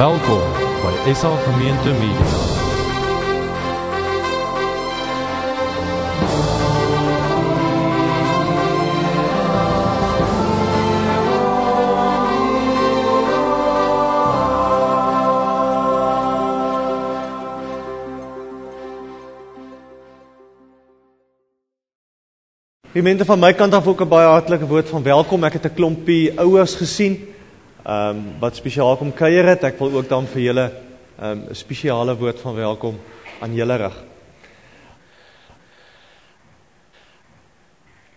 Welkom by SA Gemeente Media. Gemeente van my kant af ook 'n baie hartlike woord van welkom. Ek het 'n klompie ouers gesien ehm um, wat spesiaal kom kuier het. Ek wil ook dan vir julle ehm um, 'n spesiale woord van welkom aan julle rig.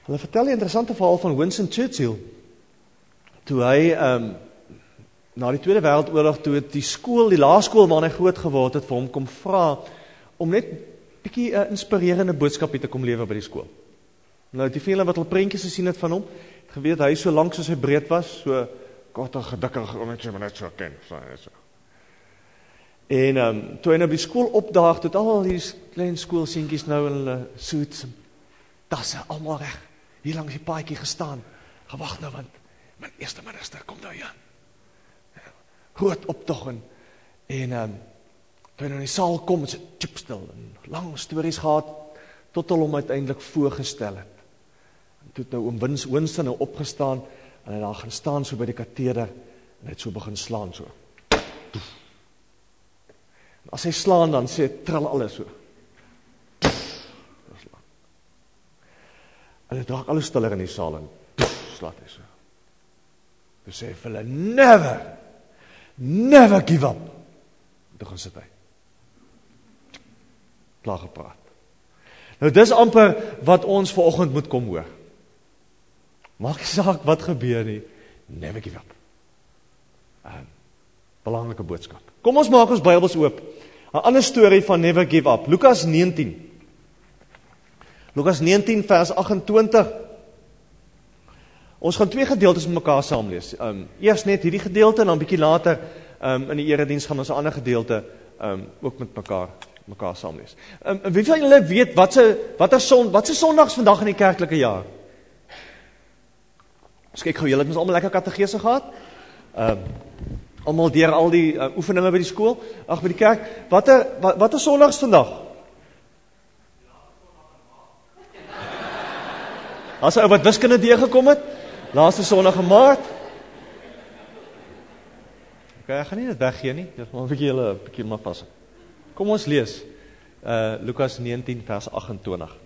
Hulle vertel 'n interessante verhaal van Winston Churchill. Toe hy ehm um, na die Tweede Wêreldoorlog toe het die skool, die laerskool waar hy groot geword het, vir hom kom vra om net bietjie 'n inspirerende boodskapie te kom lewer by die skool. Nou die vele wat al prentjies gesien het van hom, het geweet hy so lank soos hy breed was, so korter gedikker om net so net so ken, so so. En ehm um, toe hy nou by skool opdaag, het al hierdie klein skoolseentjies nou in hulle suits tasse almal reg. Hier langs die paadjie gestaan. Gewag nou want my eerste minister kom nou hier. Groot optog en en ehm um, toe hy nou in die saal kom, is dit chipstil en lang stories gehad tot hulle hom uiteindelik voorgestel het toe het nou oom Wins Winston nou opgestaan en hy daar gaan staan so by die kateder en hy het so begin slaan so. En as hy slaan dan sê trill alles so. En dit raak alles stiller in die saal en slaat hy so. Hy sê vir hulle never never give up. Toe gaan sit hy. Klaar gepraat. Nou dis amper wat ons ver oggend moet kom hoor. Maak nie saak wat gebeur nie. Never give up. 'n Belangrike boodskap. Kom ons maak ons Bybels oop. 'n Ander storie van never give up. Lukas 19. Lukas 19 vers 28. Ons gaan twee gedeeltes met mekaar saam lees. Um eers net hierdie gedeelte en dan bietjie later um in die erediens gaan ons 'n ander gedeelte um ook met mekaar mekaar saam lees. Um wie van julle weet wat se watter son wat se sondags vandag in die kerklike jaar? Ons kyk gou, julle het mos almal lekker kategese gehad. Ehm uh, almal deur al die uh, oefeninge by die skool, ag by die kerk. Watter wat, watter sondags vandag? As ou wat wiskunde deur gekom het, laaste sonderdag in Maart. OK, ek gaan nie dit weggee nie. Dit moet 'n bietjie julle 'n bietjie maar pas. Kom ons lees. Uh Lukas 19 vers 28.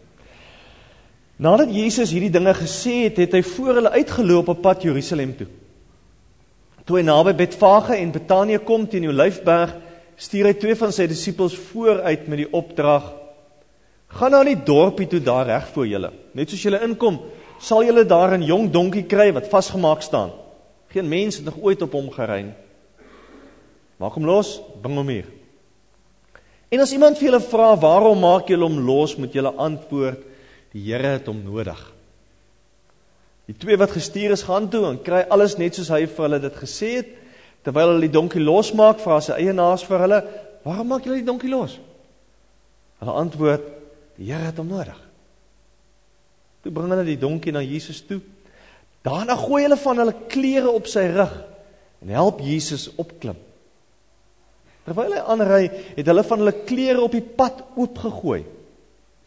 Nadat Jesus hierdie dinge gesê het, het hy voor hulle uitgeloop op pad Jerusalem toe. Toe hy naby Betfage en Betanië kom teen die Olyfberg, stuur hy twee van sy disippels vooruit met die opdrag: "Gaan na die dorpie toe daar reg voor julle. Net soos julle inkom, sal julle daar 'n jong donkie kry wat vasgemaak staan. Geen mens het nog ooit op hom gery nie. Maak hom los, bring hom hier." En as iemand vir julle vra, "Waarom maak julle hom los?" moet julle antwoord: Die Here het hom nodig. Die twee wat gestuur is gaan toe en kry alles net soos hy vir hulle dit gesê het. Terwyl hulle die donkie losmaak, vra sy eienaars vir hulle: "Waarom maak julle die donkie los?" Hulle antwoord: "Die Here het hom nodig." Toe bring hulle die donkie na Jesus toe. Daarna gooi hulle van hulle klere op sy rug en help Jesus opklim. Terwyl hy aanry, het hulle van hulle klere op die pad oopgegooi.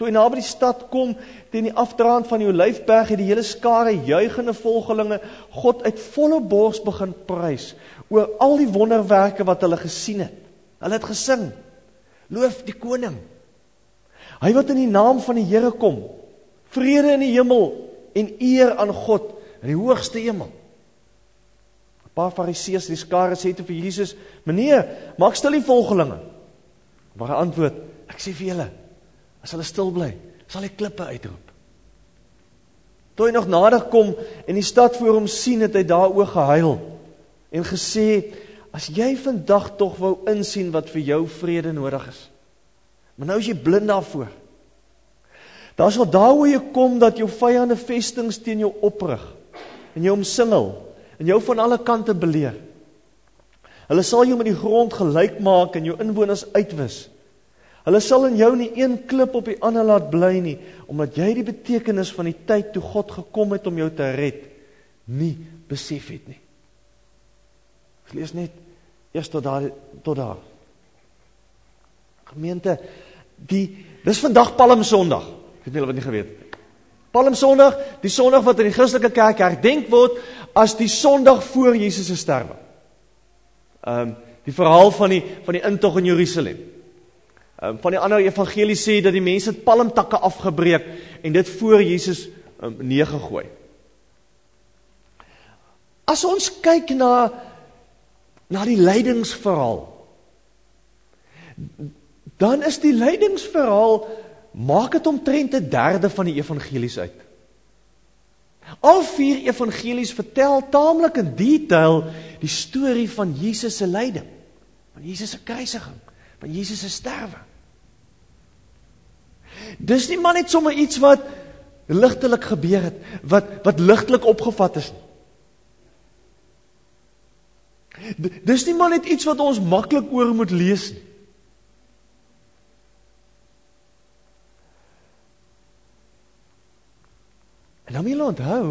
Toe hy naby die stad kom, teen die afdraand van die Olyfberg, het die hele skare juigende volgelinge God uit volle bors begin prys oor al die wonderwerke wat hulle gesien het. Hulle het gesing: Loof die koning. Hy wat in die naam van die Here kom. Vrede in die hemel en eer aan God in die hoogste hemel. 'n Paar Fariseërs in die skare sê toe vir Jesus: "Meneer, maak stil die volgelinge." Maar hy antwoord: "Ek sê vir julle, As hulle stil bly, sal hy klippe uitroep. Toe hy nog nader kom en die stad voor hom sien, het hy daaroor gehuil en gesê: "As jy vandag tog wou insien wat vir jou vrede nodig is. Maar nou is jy blind daarvoor. Daar sal daaroor jy kom dat jou vyande vestings teen jou oprig en jou omsingel en jou van alle kante beleer. Hulle sal jou met die grond gelyk maak en jou inwoners uitwis." Hulle sal in jou nie een klip op die ander laat bly nie, omdat jy die betekenis van die tyd toe God gekom het om jou te red, nie besef het nie. Ek lees net Eers tot daar tot daar. Gemeente, die dis vandag Palm Sondag. Ek weet nie of jy geweet het. Palm Sondag, die Sondag wat in die Christelike kerk herdenk word as die Sondag voor Jesus se sterwe. Ehm um, die verhaal van die van die intog in Jerusalem. Um, van die ander evangelie sê dat die mense palmtakke afgebreek en dit voor Jesus um, neergegooi. As ons kyk na na die lydingsverhaal dan is die lydingsverhaal maak dit omtrent 'n derde van die evangelies uit. Al vier evangelies vertel taamlik in detail die storie van Jesus se lyding, van Jesus se kruisiging, van Jesus se sterwe. Dis nie maar net sommer iets wat ligtelik gebeur het, wat wat ligtelik opgevat is nie. Dis nie maar net iets wat ons maklik oor moet lees nie. En dan moet jy onthou,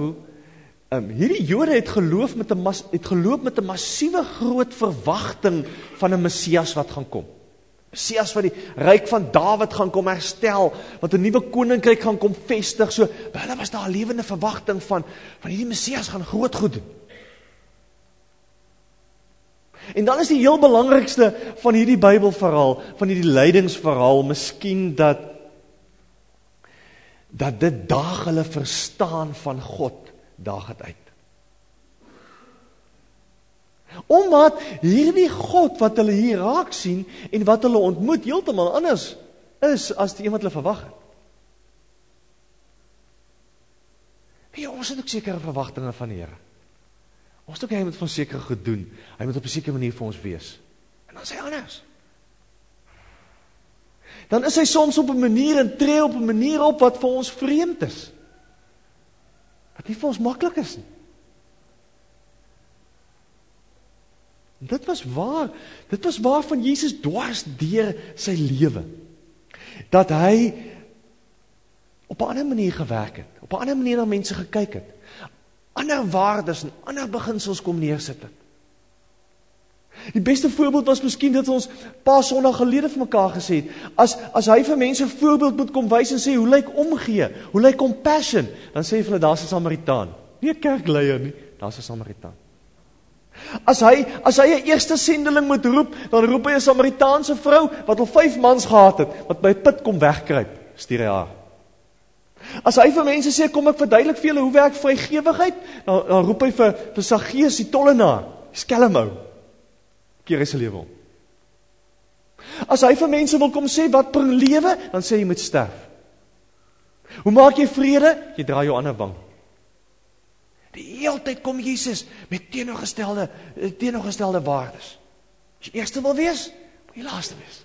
um, hierdie Jode het geloof met 'n het geloop met 'n massiewe groot verwagting van 'n Messias wat gaan kom. Messias wat die ryk van Dawid gaan kom herstel, wat 'n nuwe koninkryk gaan kom vestig. So, hulle was daar 'n lewende verwagting van van hierdie Messias gaan groot goed doen. En dan is die heel belangrikste van hierdie Bybelverhaal, van hierdie lydingsverhaal, miskien dat dat dit daag hulle verstaan van God daag dit uit. Omdat hierdie God wat hulle hier raak sien en wat hulle ontmoet heeltemal anders is as die een wat hulle verwag het. Wie ons het ook sekere verwagtinge van die Here. Ons dink hy moet van sekere goed doen. Hy moet op 'n sekere manier vir ons wees. En dan sê hy anders. Dan is hy soms op 'n manier en tree op 'n manier op wat vir ons vreemd is. Wat nie vir ons maklik is nie. Dit was waar. Dit was waar van Jesus dwars deur sy lewe. Dat hy op 'n ander manier gewerk het, op 'n ander manier na mense gekyk het. Ander waardes en ander beginsels kom neersit het. Die beste voorbeeld was miskien dat ons paar Sondae gelede vir mekaar gesê het, as as hy vir mense 'n voorbeeld moet kom wys en sê hoe lyk omgee? Hoe lyk compassion? Dan sê hy vir hulle daar's 'n Samaritaan. Nie 'n kerkleier nie, daar's 'n Samaritaan. As hy as hy 'n eerste sendeling moet roep, dan roep hy 'n Samaritaanse vrou wat al 5 mans gehad het, wat by 'n put kom wegkruip, stuur hy haar. As hy vir mense sê kom ek verduidelik vir julle hoe werk vrygewigheid, dan dan roep hy vir vir Saggeus die tollenaar, skelmou. Keer hy se lewe om. As hy vir mense wil kom sê wat bring lewe, dan sê hy moet sterf. Hoe maak jy vrede? Jy draai jou ander wang. Die hele tyd kom Jesus met teenoorgestelde teenoorgestelde waardes. As jy eerste wil wees, moet jy laaste wees.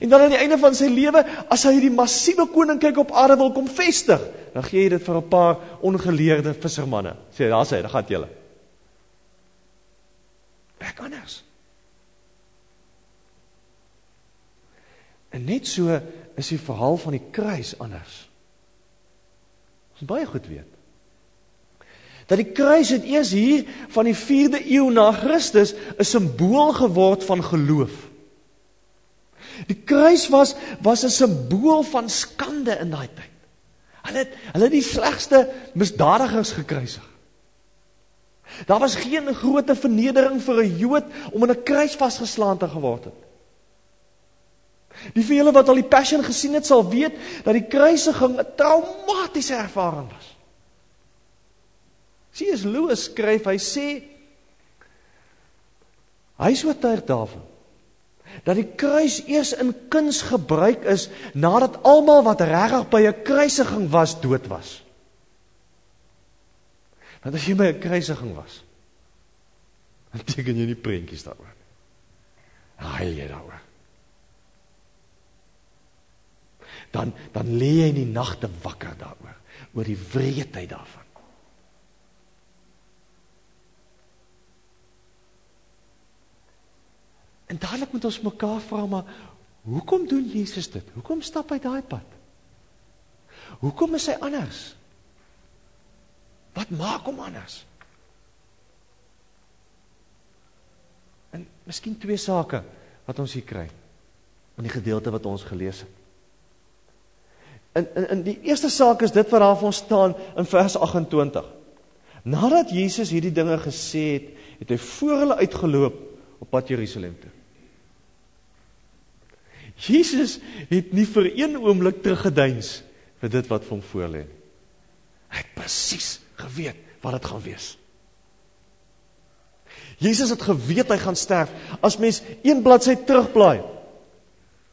En dan aan die einde van sy lewe, as hy hierdie massiewe koninkryk op aarde wil kom vestig, dan gee hy dit vir 'n paar ongeleerde vissermanne. Sê, daar's hy, daar gaan julle. Werk anders. En net so is die verhaal van die kruis anders. Ons baie goed weet dat die kruis het eers hier van die 4de eeu na Christus 'n simbool geword van geloof. Die kruis was was 'n simbool van skande in daai tyd. Hulle het hulle die slegste misdadigers gekruisig. Daar was geen groot vernedering vir 'n Jood om aan 'n kruis vasgeslaan te geword het. Die vele wat al die Passion gesien het, sal weet dat die kruisiging 'n traumatiese ervaring was. C.S. Lewis skryf, hy sê hy is oortuig daarvan dat die kruis eers in kuns gebruik is nadat almal wat regtig by 'n kruisiging was dood was. Want as jy by 'n kruisiging was, dan teken jy nie prentjies daaroor. Haal jy daaroor. Dan dan lê jy in die nagte wakker daaroor, oor die wreedheid daarvan. En dadelik moet ons mekaar vra maar hoekom doen Jesus dit? Hoekom stap hy daai pad? Hoekom is hy anders? Wat maak hom anders? En miskien twee sake wat ons hier kry in die gedeelte wat ons gelees het. In in in die eerste saak is dit wat daar vir ons staan in vers 28. Nadat Jesus hierdie dinge gesê het, het hy voor hulle uitgeloop op pad Jerusalem toe. Jesus het nie vir een oomblik teruggeduins vir dit wat vir hom voorlê nie. Hy het presies geweet wat dit gaan wees. Jesus het geweet hy gaan sterf. As mens een bladsy terugblaai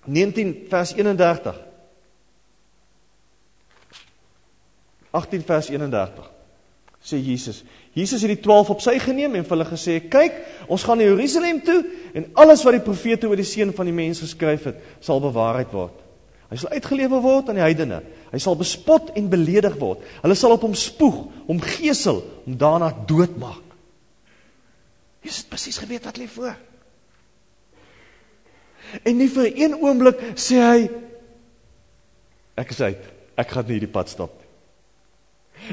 19 vers 31 18 vers 31 sê Jesus. Jesus het die 12 op sy geneem en vir hulle gesê: "Kyk, ons gaan na Jerusalem toe en alles wat die profete oor die seun van die mens geskryf het, sal bewaarheid word. Hy sal uitgelewer word aan die heidene. Hy sal bespot en beledig word. Hulle sal op hom spoeg, hom gesel, hom daarna doodmaak." Jesus het presies geweet wat lê voor. En nie vir een oomblik sê hy ek is uit. Ek gaan nie hierdie pad stap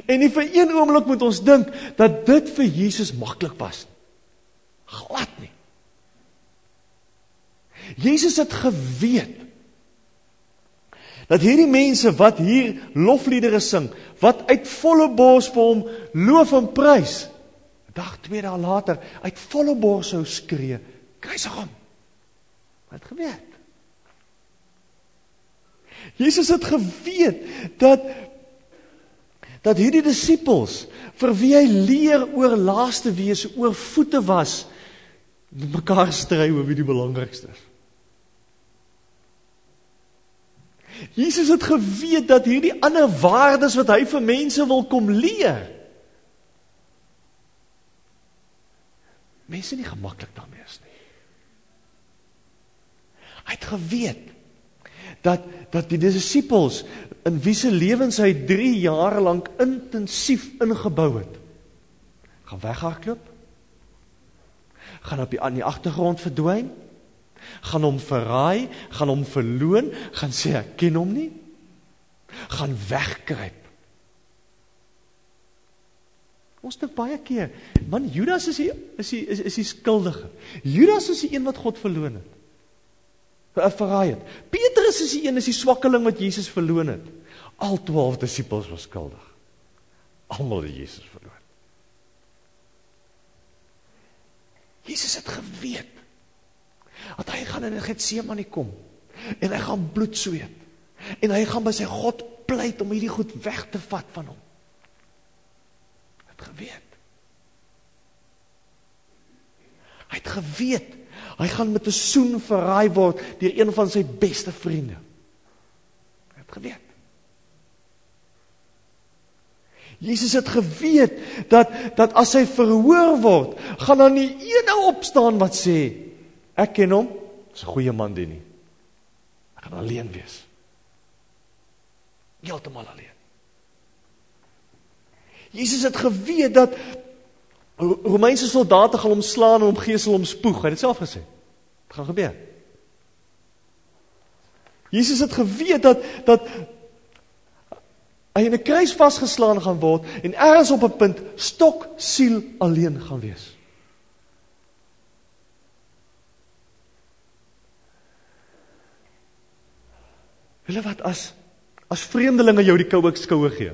En nie vir een oomblik moet ons dink dat dit vir Jesus maklik was. Glad nie. Jesus het geweet dat hierdie mense wat hier lofliedere sing, wat uit volle bors vir hom loof en prys, dag twee dae later uit volle bors sou skree, kruisig hom. Wat geweet? Jesus het geweet dat dat hierdie disippels vir wie hy leer oor laaste wees, oor voete was, met mekaar stry oor wie die belangrikste is. Jesus het geweet dat hierdie ander waardes wat hy vir mense wil kom leer. Mense nie gemaklik daarmee is nie. Hy het geweet dat dat die disippels in wie se lewens hy 3 jaar lank intensief ingebou het. Gaan weghardloop. Gaan op die aan die agtergrond verdwyn. Gaan hom verraai, gaan hom verloon, gaan sê ek ken hom nie. Gaan wegkruip. Ons dink baie keer, man Judas is die is die is, is die skuldige. Judas is die een wat God verloon het. Verraai het. Petrus is die een is die swakkeling wat Jesus verloon het. Al 12 disippels was skuldig. Almal het Jesus verloor. Jesus het geweet dat hy gaan in Getsemane kom en hy gaan bloed sweet en hy gaan by sy God pleit om hierdie goed weg te vat van hom. Hy het geweet. Hy het geweet hy gaan met 'n soen verraai word deur een van sy beste vriende. Hy het geweet. Jesus het geweet dat dat as hy verhoor word, gaan daar nie een opstaan wat sê ek ken hom, is 'n goeie man dit nie. Hy gaan alleen wees. Heeltemal alleen. Jesus het geweet dat Romeinse soldate gaan hom slaan en hom gesel hom spoeg. Hy het dit self gesê. Dit gaan gebeur. Jesus het geweet dat dat hy in 'n kruis vasgeslaan gaan word en ergens op 'n punt stok siel alleen gaan wees. Hulle wat as as vreemdelinge jou die koue skouer gee.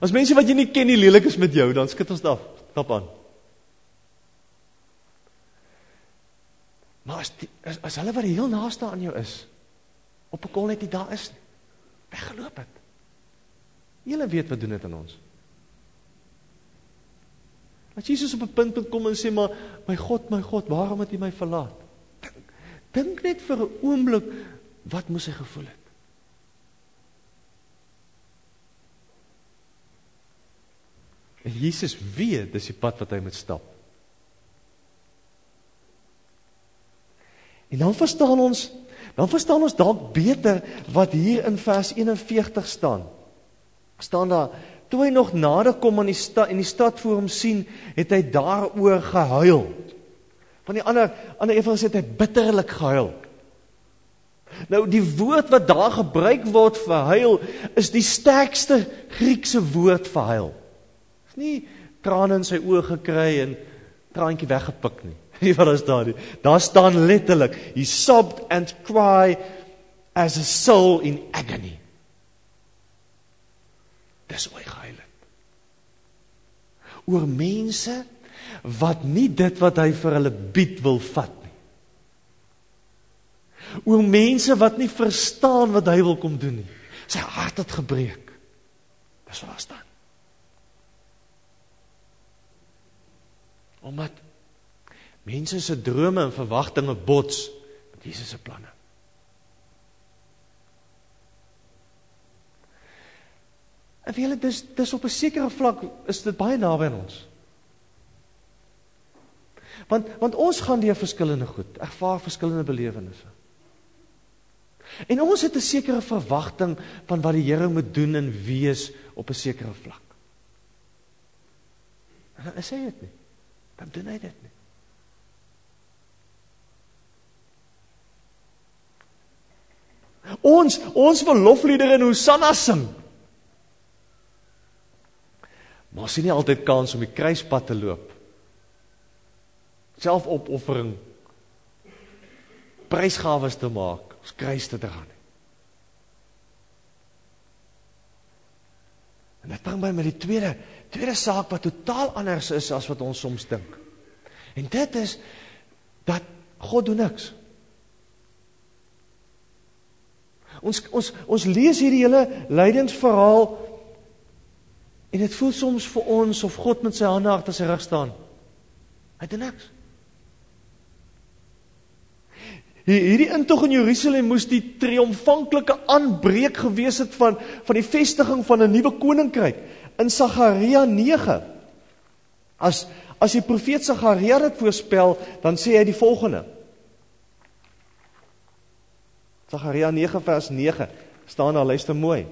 As mense wat jy nie ken nie lelik is met jou, dan skud ons af, stap aan. Maar as die, as, as hulle wat heel naaste aan jou is, op 'n kol net nie daar is nie, weggeloop het. Julle weet wat doen dit aan ons. As Jesus op 'n punt kom en sê maar my God, my God, waarom het U my verlaat? Dink, dink net vir 'n oomblik wat moes hy gevoel het? En Jesus weet dis die pad wat hy moet stap. En dan verstaan ons, dan verstaan ons dalk beter wat hier in vers 41 staan staan daar toe hy nog nader kom aan die stad en die stad voor hom sien, het hy daaroor gehuil. Van die ander ander evangelie het hy bitterlik gehuil. Nou die woord wat daar gebruik word vir huil is die sterkste Griekse woord vir huil. Nie trane in sy oë gekry en traantjie weggepik nie. Nie wat daar staan nie. Daar staan letterlik, he sobbed and cried as a soul in agony. Dis hoe hy gehuil het. Oor mense wat nie dit wat hy vir hulle bied wil vat nie. Oor mense wat nie verstaan wat hy wil kom doen nie. Sy hart het gebreek. Dis wat daar staan. Omdat mense se drome en verwagtinge bots met Jesus se planne. En vir julle dis dis op 'n sekere vlak is dit baie naby aan ons. Want want ons gaan deur verskillende goed, ervaar verskillende belewennisse. En ons het 'n sekere verwagting van wat die Here moet doen en wees op 'n sekere vlak. En dan sê dit nie. Dan doen hy dit nie. Ons ons wil lofliedere in Hosanna sing. Maar sien nie altyd kans om die kruispad te loop. Selfopoffering. Prysgawes te maak, ons kruis te dra. En dit bring my met die tweede tweede saak wat totaal anders is as wat ons soms dink. En dit is dat God doen niks. Ons ons ons lees hierdie hele lydensverhaal En dit voel soms vir ons of God met sy hande agter sy rug staan. Hy doen niks. Hierdie intog in Jerusalem moes die triomfanklike aanbreek gewees het van van die vestiging van 'n nuwe koninkryk in Sagaria 9. As as die profeet Sagaria dit voorspel, dan sê hy die volgende. Sagaria 9 vers 9 staan daar luister mooi.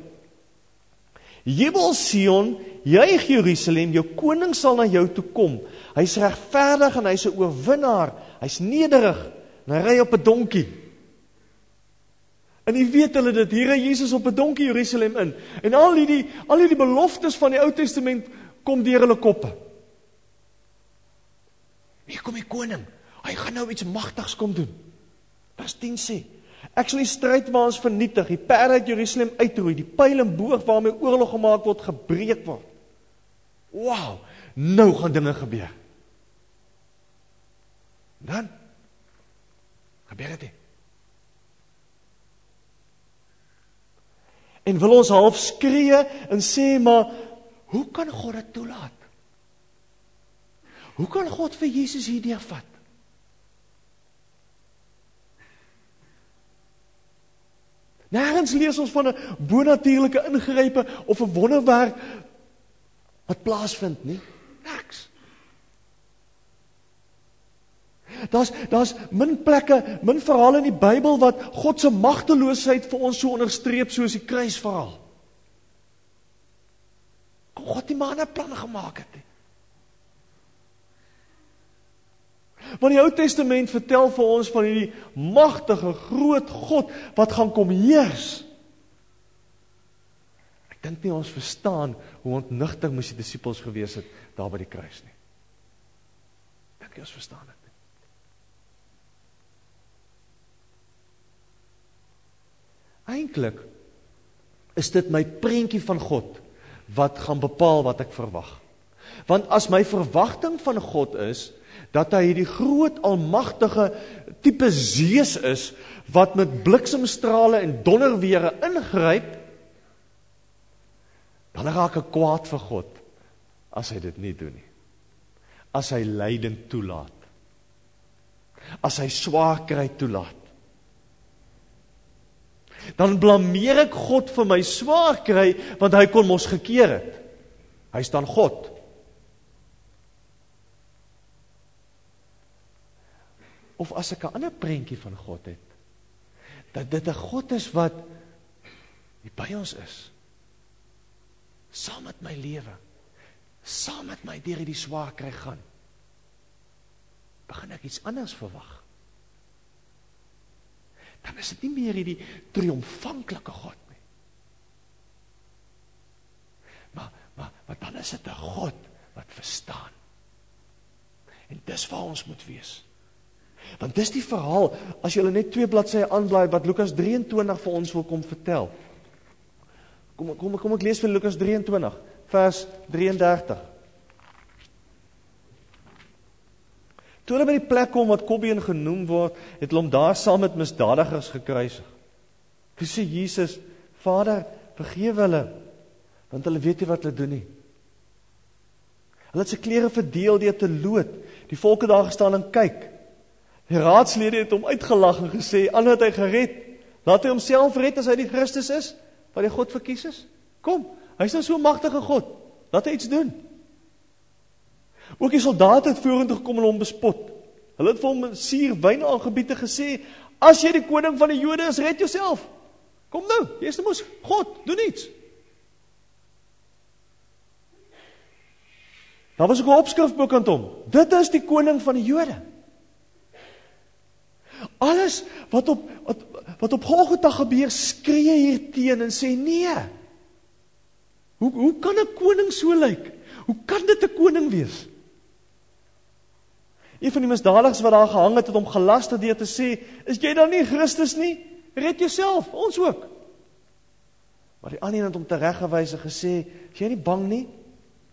Jubel Sion, juig Jerusalem, jou koning sal na jou toe kom. Hy's regverdig en hy's 'n oorwinnaar. Hy's nederig en hy ry op 'n donkie. En jy weet hulle dit, hier ry Jesus op 'n donkie Jerusalem in. En al hierdie al hierdie beloftes van die Ou Testament kom deur hulle koppe. Hier kom die koning. Hy gaan nou iets magtigs kom doen. Vers 10 sê: Ek sal die stryd waar ons vernietig, die perde uit Jerusalem uitroei, die pyl en boog waarmee oorlog gemaak word gebreek word. Wow, nou gaan dinge gebeur. Dan gebeur dit. En wil ons half skree en sê maar hoe kan God dit toelaat? Hoe kan God vir Jesus hierdeur vat? Nêrens lees ons van 'n bonatuurlike ingrype of 'n wonderwerk wat plaasvind nie. Niks. Daar's daar's min plekke, min verhale in die Bybel wat God se magteloosheid vir ons so onderstreep soos die kruisverhaal. Kom God het maar 'n plan gemaak het. Nie. Want die Ou Testament vertel vir ons van hierdie magtige groot God wat gaan kom heers. Ek dink nie ons verstaan hoe ontnigter moes die disippels gewees het daar by die kruis nie. Dink jy ons verstaan dit nie? Eintlik is dit my prentjie van God wat gaan bepaal wat ek verwag. Want as my verwagting van God is dat hy hierdie groot almagtige tipe Zeus is wat met bliksemstrale en donderwere ingryp dan raak ek kwaad vir God as hy dit nie doen nie. As hy lyding toelaat. As hy swaar kry toelaat dan blameer ek God vir my swaar kry want hy kon mos gekeer het. Hy staan God. Of as ek 'n ander prentjie van God het dat dit 'n God is wat by ons is saam met my lewe saam met my deur hierdie swaar kry gaan begin ek iets anders verwag dan is dit nie meer hierdie triomfanklike God nie maar maar maar dan is dit 'n God wat verstaan en dis waar ons moet wees Want dis die verhaal as jy net twee bladsye aanblaai wat Lukas 23 vir ons wil kom vertel. Kom kom kom ek lees vir Lukas 23 vers 33. Toe hulle by die plek kom wat Kobbeen genoem word, het hulle hom daar saam met misdadigers gekruisig. Toe sê Jesus: "Vader, vergewe hulle, want hulle weet nie wat hulle doen nie." Hulle het sy klere verdeel deur te loot. Die volke daar gestaan en kyk. Die raadslede het hom uitgelag en gesê: "Al het hy gered, laat hy homself red as hy die Christus is wat hy God verkies is. Kom, hy's nou so magtige God. Laat hy iets doen." Ook die soldate het vorentoe gekom en hom bespot. Hulle het vir hom suur wyn aangebied en gesê: "As jy die koning van die Jode is, red jouself. Kom nou, jy is mos God, doen iets." Daar was ook 'n opskrif bokant hom. Dit is die koning van die Jode. Alles wat op wat, wat op Golgotha gebeur, skree hier teen en sê nee. Hoe hoe kan 'n koning so lyk? Hoe kan dit 'n koning wees? Een van die misdadigers wat daar gehang het, het hom gelaster deur te sê: "Is jy dan nie Christus nie? Red jouself, ons ook." Maar die ander een het hom tereggewys en gesê: "Is jy nie bang nie?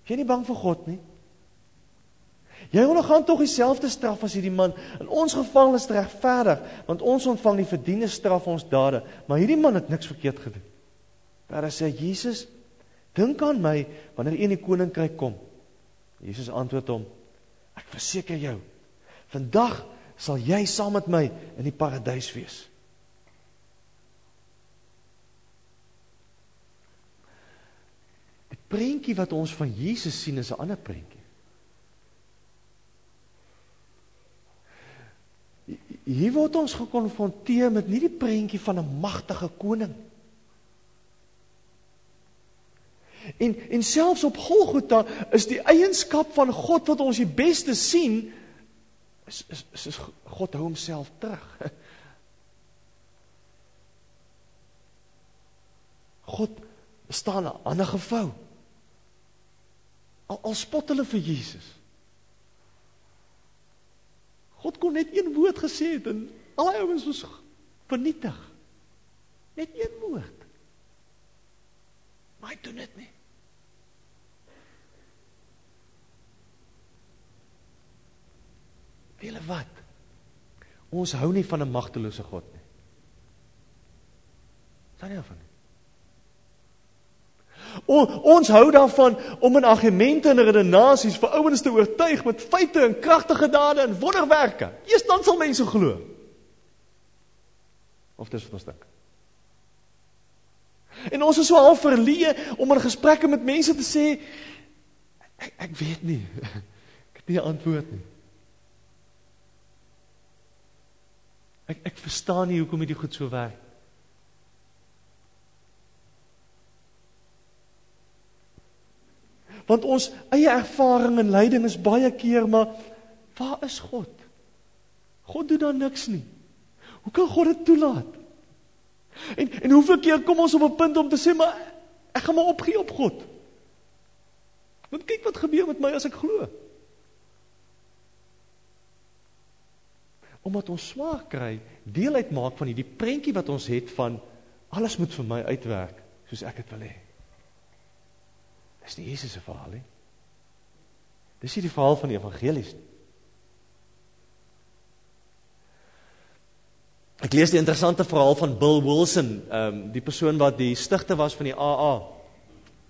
Is jy nie bang vir God nie?" Jy ondergaan tog dieselfde straf as hierdie man. In ons geval is dit regverdig, want ons ontvang die verdiende straf vir ons dade, maar hierdie man het niks verkeerd gedoen. Daar sê Jesus, dink aan my wanneer u in die koninkryk kom. Jesus antwoord hom, ek verseker jou, vandag sal jy saam met my in die paradys wees. Die prentjie wat ons van Jesus sien is 'n ander prentjie. hier word ons gekonfronteer met nie die prentjie van 'n magtige koning En en selfs op Golgotha is die eienskap van God wat ons die beste sien is is is, is God hou homself terug. God staan aan 'n gevou. Al, al spot hulle vir Jesus. God kon net een woord gesê het en al die ouens was vernietig. Net een woord. Maar hy doen dit nie. Wiele wat? Ons hou nie van 'n magtelose God nie. Sien jy van? O, ons hou daarvan om in argumente en redenasies vir ouens te oortuig met feite en kragtige dade en wonderwerke. Eers dan sal mense glo. Of dis wat ons dink. En ons is so half verleë om in gesprekke met mense te sê ek ek weet nie. Ek het nie 'n antwoord nie. Ek ek verstaan nie hoekom dit goed so werk. Want ons eie ervaring en lyding is baie keer maar waar is God? God doen dan niks nie. Hoe kan God dit toelaat? En en hoeveel keer kom ons op 'n punt om te sê maar ek gaan maar opgee op God. Want kyk wat gebeur met my as ek glo. Omdat ons swaar kry, deel uitmaak van hierdie prentjie wat ons het van alles moet vir my uitwerk soos ek dit wil hê. Dis nie Jesus se verhaal nie. Dis nie die verhaal van die evangelies nie. Ek lees die interessante verhaal van Bill Wilson, ehm um, die persoon wat die stigter was van die AA.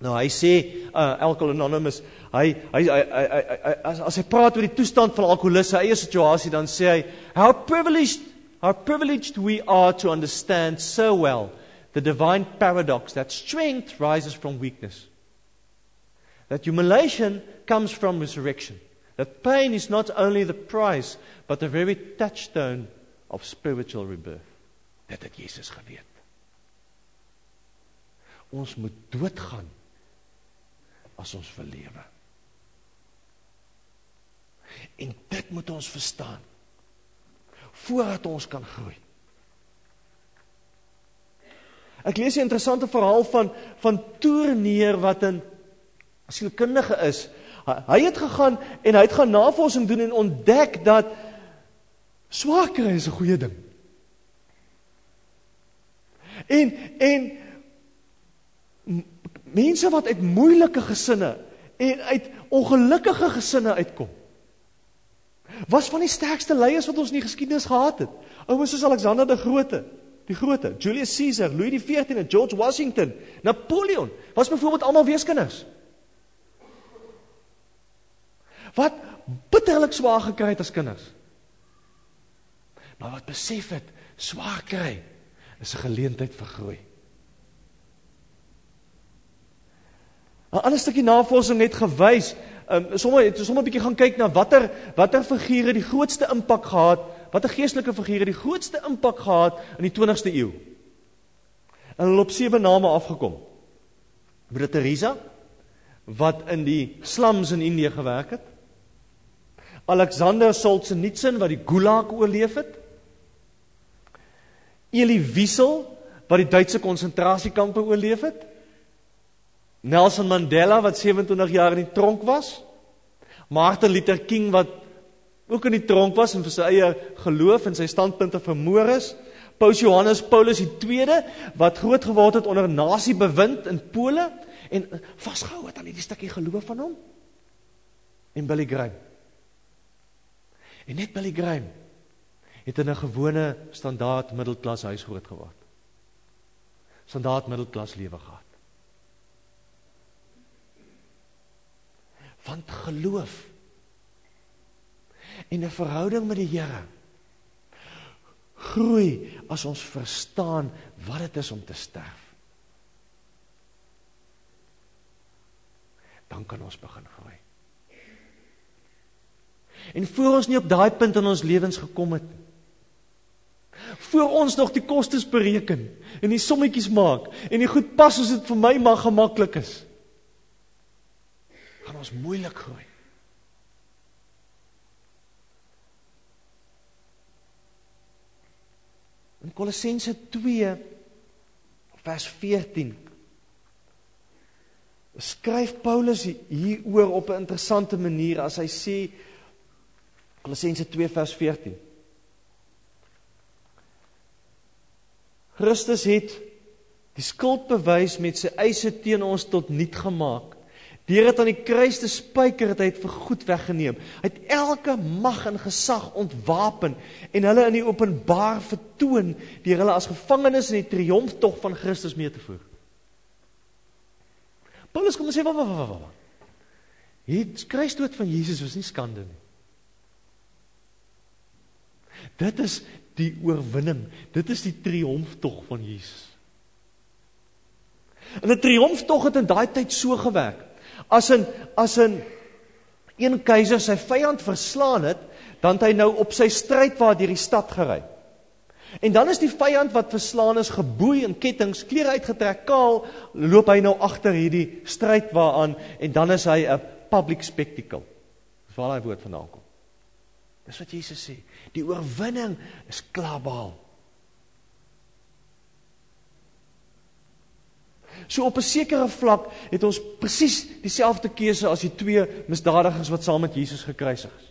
Nou hy sê uh Alcohol Anonymous, hy hy hy, hy, hy, hy as, as hy praat oor die toestand van alkoholiste, eie situasie dan sê hy how privileged how privileged we are to understand so well the divine paradox that strength rises from weakness. that humiliation comes from resurrection. That pain is not only the price, but the very touchstone of spiritual rebirth. Dit het Jesus geweet. Ons moet doodgaan as ons wil lewe. En dit moet ons verstaan voordat ons kan groei. Ek lees 'n interessante verhaal van van Toorneer wat in sielkundige is. Hy het gegaan en hy het gaan navorsing doen en ontdek dat Swaar kry is 'n goeie ding. En en mense wat uit moeilike gesinne en uit ongelukkige gesinne uitkom was van die sterkste leiers wat ons in die geskiedenis gehad het. Ouens soos Alexander die Grote, die Grote, Julius Caesar, Louis XIV, George Washington, Napoleon, was byvoorbeeld almal weeskinders. Wat bitterlik swaar gekry het as kinders. Maar wat besef het, swaar kry is 'n geleentheid vir groei. 'n Ander stukkie navorsing het gewys, um, sommer het sommer 'n bietjie gaan kyk na watter watter figure die grootste impak gehad, watter geestelike figure die grootste impak gehad in die 20ste eeu. En hulle op sewe name afgekom. Moeder Teresa wat in die slums in Indië gewerk het. Alexander Solzhenitsyn wat die Gulag oorleef het. Elie Wiesel wat die Duitse konsentrasiekampe oorleef het. Nelson Mandela wat 27 jaar in die tronk was. Martin Luther King wat ook in die tronk was en vir sy eie geloof en sy standpunte vermoor is. Paus Johannes Paulus II wat groot geword het onder nasiebewind in Pole en vasgehou het aan hierdie stukkie geloof van hom. En Billy Graham. En net Billy Graham het in 'n gewone standaard middelklas huis groot geword. Standaard middelklas lewe gehad. Want geloof en 'n verhouding met die Here groei as ons verstaan wat dit is om te sterf. Dan kan ons begin groei. En voor ons nie op daai punt in ons lewens gekom het nie, voor ons nog die kostes bereken en die sommetjies maak en die goed pas soos dit vir my maar gemaklik is gaan ons moeilik groei in Kolossense 2 vers 14 skryf Paulus hieroor op 'n interessante manier as hy sê Kolossense 2 vers 14 Christus het die skuldbewys met sy eise teen ons tot niet gemaak. Deur dit aan die kruis te spyker het hy dit vir goed weggeneem. Hy het elke mag en gesag ontwapen en hulle in die openbaar vertoon deur hulle as gevangenes in die triomftog van Christus mee te voer. Paulus kom sê wat wat wat wat. Hierdie kruisdood van Jesus was nie skande nie. Dit is die oorwinning. Dit is die triomftog van Jesus. En 'n triomftog het in daai tyd so gewerk. As 'n as 'n een keiser sy vyand verslaan het, dan het hy nou op sy stryd waar deur die stad gery. En dan is die vyand wat verslaan is geboei in kettinge, klere uitgetrek, kaal, loop hy nou agter hierdie stryd waaraan en dan is hy 'n public spectacle. Dis waar daai woord vandaan kom. Dis wat Jesus sê. Die oorwinning is klaar behaal. So op 'n sekere vlak het ons presies dieselfde keuse as die twee misdadigers wat saam met Jesus gekruisig is.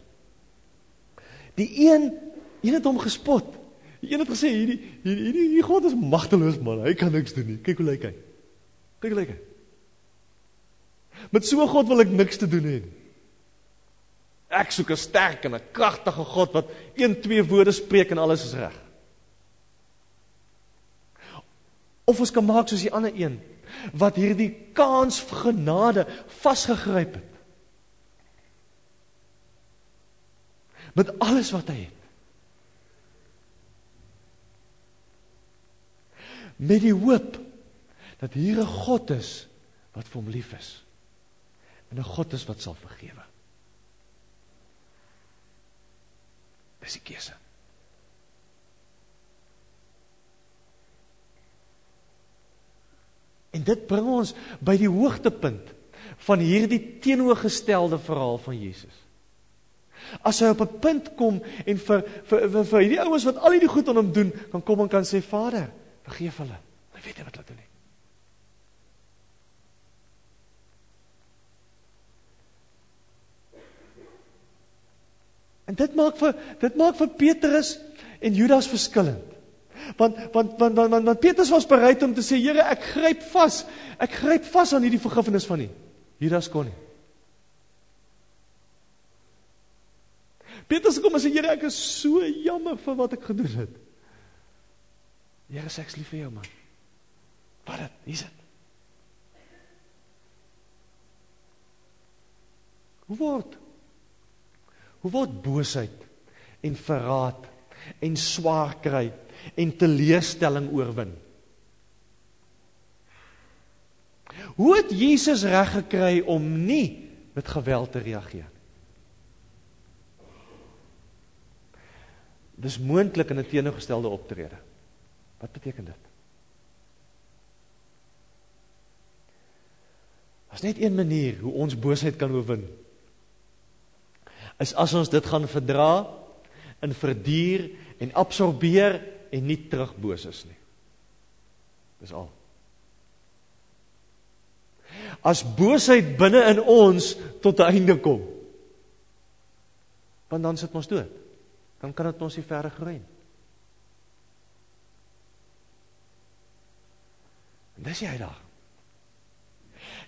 Die een, een het hom gespot. Die een het gesê hierdie hierdie hierdie, hierdie God is magteloos man, hy kan niks doen nie. Kyk hoe lyk hy. Kyk hoe lyk hy. Met so 'n God wil ek niks te doen hê. Ek soek 'n sterk en 'n kragtige God wat een twee woorde spreek en alles is reg. Of ons kan maak soos die ander een wat hierdie kans genade vasgegryp het. Met alles wat hy het. Met die hoop dat hier 'n God is wat vir hom lief is. En 'n God is wat sal vergewe. Dis die keuse. En dit bring ons by die hoogtepunt van hierdie teenoorgestelde verhaal van Jesus. As hy op 'n punt kom en vir vir vir, vir hierdie ouens wat al hierdie goed aan hom doen, kan kom en kan sê Vader, vergeef hulle. Hulle weet nie wat hulle doen nie. En dit maak vir dit maak vir Petrus en Judas verskillend. Want want want want, want, want Petrus was bereid om te sê Here, ek gryp vas. Ek gryp vas aan hierdie vergifnis van U. Judas kon nie. Petrus kom en sê Here, ek is so jammer vir wat ek gedoen het. Here, sê ek lief vir jou man. Wat dit? Hier's dit. Hoe word Hoe word boosheid en verraad en swaar kry en teleurstelling oorwin? Hoe het Jesus reg gekry om nie met geweld te reageer nie? Dis moontlik in 'n teenoorgestelde optrede. Wat beteken dit? Daar's net een manier hoe ons boosheid kan oorwin. Is as ons dit gaan verdra en verduur en absorbeer en nie terug boos is nie. Dis al. As boosheid binne in ons tot 'n einde kom, want dan sit ons dood dan kan dit ons nie verder groei nie. En dis jy daar.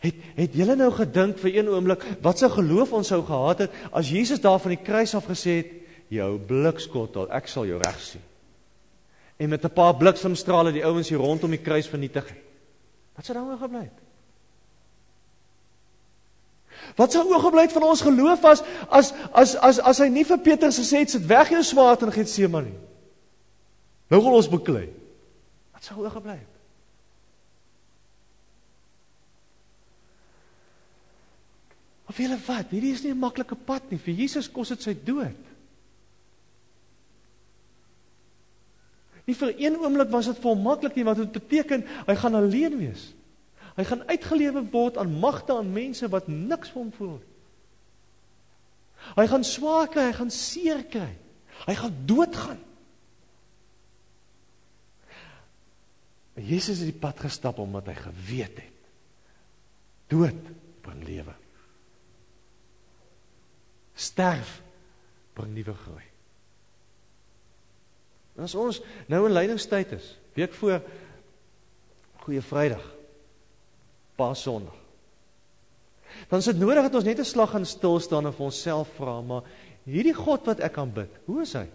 Het het julle nou gedink vir een oomblik wat se geloof ons sou gehad het as Jesus daar van die kruis af gesê het jou blikskottel ek sal jou reg sien. En met 'n paar bliksemstrale die ouens hier rondom die kruis vernietig. Wat sou daaroor gebly het? Wat sou oorgebly het van ons geloof as as as as as hy nie vir Petrus gesê het sit weg jou swaard in Getsemane nie. Nou gaan ons beklei. Wat sou oorgebly het? Of julle wat? Hierdie is nie 'n maklike pad nie. Vir Jesus kos dit sy dood. Nie vir een oomblik was dit volmaklik nie, want dit beteken hy gaan alleen wees. Hy gaan uitgelewe word aan magte aan mense wat niks vir hom voel nie. Hy gaan swaar kry, hy gaan seer kry. Hy gaan doodgaan. Jesus het die pad gestap omdat hy geweet het dood bring lewe. Sterf bring nuwe groei. As ons nou in lydingstyd is, week voor Goeie Vrydag Paasondag. Dan is dit nodig dat ons net 'n slag gaan stil staan en vir onsself vra, maar hierdie God wat ek aanbid, hoe is hy?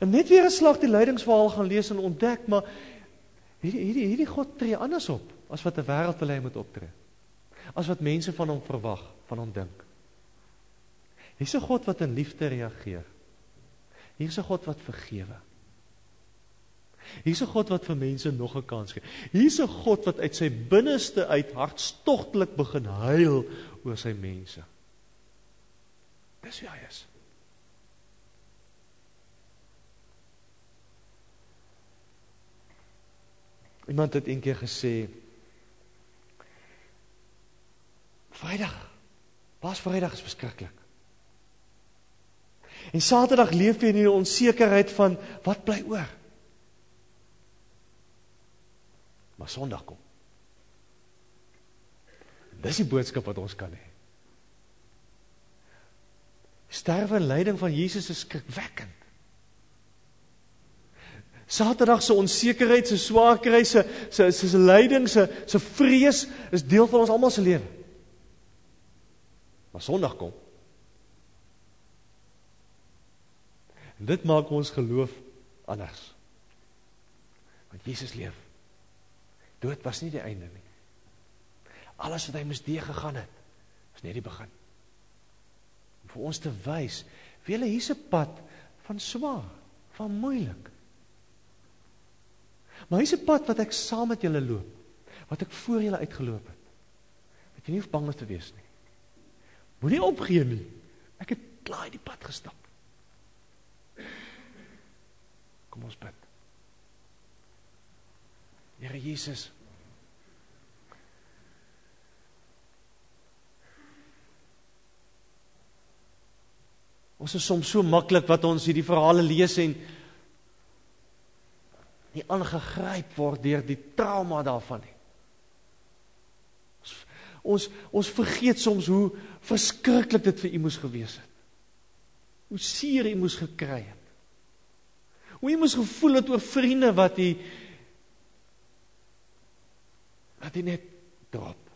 En net weer 'n slag die leidingsverhaal gaan lees en ontdek, maar hierdie hierdie hierdie God tree anders op as wat 'n wêreld wil hê hy moet optree. As wat mense van hom verwag, van hom dink. Hier's 'n God wat in liefde reageer. Hier's 'n God wat vergewe. Hier's 'n God wat vir mense nog 'n kans gee. Hier's 'n God wat uit sy binneste uit hartstogtelik begin huil oor sy mense. Dis wie hy is. Iemand het eendag gesê Vrydag. Pas Vrydag is verskriklik. En Saterdag leef jy in die onsekerheid van wat bly oor? maar Sondag kom. Dis die boodskap wat ons kan hê. Sterwe en lyding van Jesus is skrikwekkend. Saterdag se onsekerheid, se swaar kry, se se se lyding, se se vrees is deel van ons almal se lewe. Maar Sondag kom. Dit maak ons geloof anders. Want Jesus leef. Dood was nie die einde nie. Alles wat hy moes deur gegaan het, was net die begin. Om vir ons te wys, wie hulle hierse pad van swaar, van moeilik. Maar hierse pad wat ek saam met julle loop, wat ek voor julle uitgeloop het. Dat jy nie bang is te wees nie. Moenie opgee nie. Ek het klaar die pad gestap. Kom ons bid. Here Jesus. Ons is soms so maklik wat ons hierdie verhale lees en nie aangegryp word deur die trauma daarvan nie. Ons ons ons vergeet soms hoe verskriklik dit vir u moes gewees het. Hoe seer u moes gekry het. Hoe u moes gevoel het oor vriende wat u wat u net drop.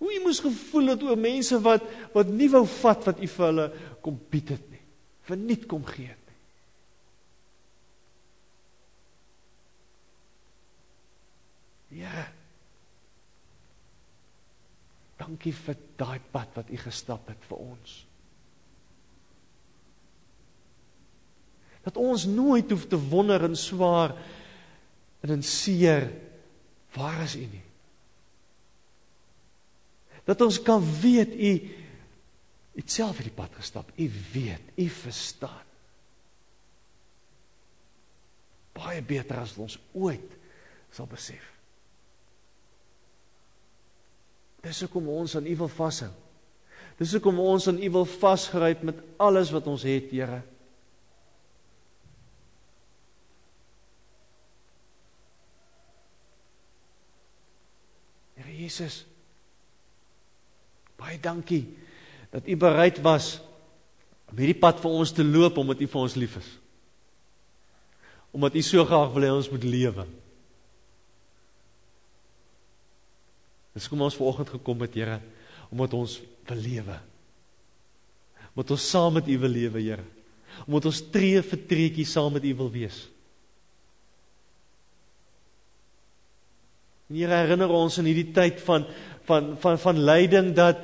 Hoe u moes gevoel het oor mense wat wat nie wou vat wat u vir hulle kom bied het nie. Verniet kom gee het nie. Ja. Dankie vir daai pad wat u gestap het vir ons. Dat ons nooit hoef te wonder en swaar en in seer waar is u nie? Dat ons kan weet u het self hierdie pad gestap. U weet u verstaan. Baie beter as ons ooit sal besef. Dis hoekom ons aan u wil vashou. Dis hoekom ons aan u wil vasgryp met alles wat ons het Here Jesus. Baie dankie dat u bereid was om hierdie pad vir ons te loop omdat u vir ons lief is. Omdat u so graag wil hê ons moet lewe. Dis kom ons vanoggend gekom het Here omdat ons wil lewe. Omdat ons saam met u wil lewe, Here. Omdat ons tree vir treetjie saam met u wil wees. En Here herinner ons in hierdie tyd van van van van lyding dat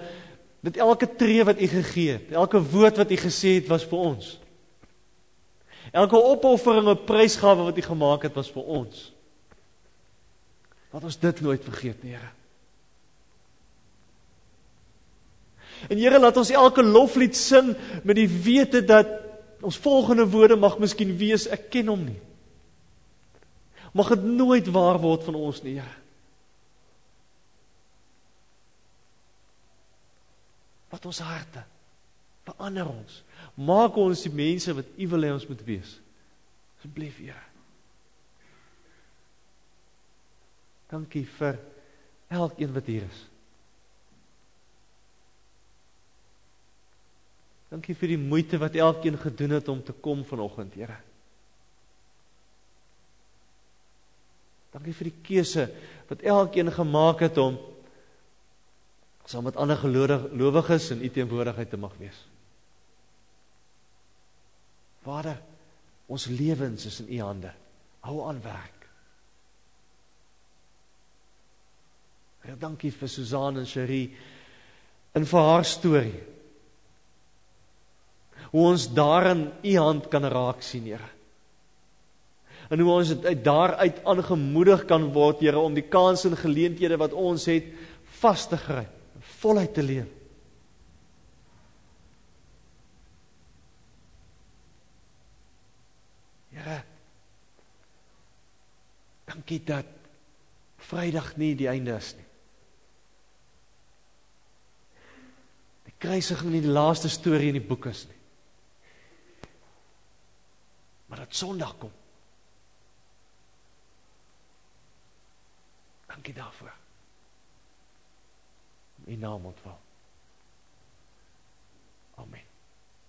dat elke tree wat U gegee het, elke woord wat U gesê het was vir ons. Elke opoffering en prysgawe wat U gemaak het was vir ons. Laat ons dit nooit vergeet nie, Here. En Here, laat ons elke loflied sing met die wete dat ons volgende woorde mag miskien wees ek ken hom nie. Mag dit nooit waar word van ons nie, Here. Wat ons harte verander ons. Maak ons die mense wat U wil hê ons moet wees. Asseblief, Here. Dankie vir elkeen wat hier is. Dankie vir die moeite wat elkeen gedoen het om te kom vanoggend, Here. Dankie vir die keuse wat elkeen gemaak het om saam met ander gelowiges in u teenwoordigheid te mag wees. Vader, ons lewens is in u hande. Hou aan werk. Here, dankie vir Susan en Cherie en vir haar storie. Hoe ons daarin u hand kan raak sien, Here. En hoe ons uit daaruit aangemoedig kan word, Here, om die kansse en geleenthede wat ons het vas te gryp voluit te leef. Here. Dankie dat Vrydag nie die einde is nie. Die kruisiging nie die laaste storie in die boek is nie. Maar dat Sondag kom. Dankie daarvoor u naam ontval. Amen.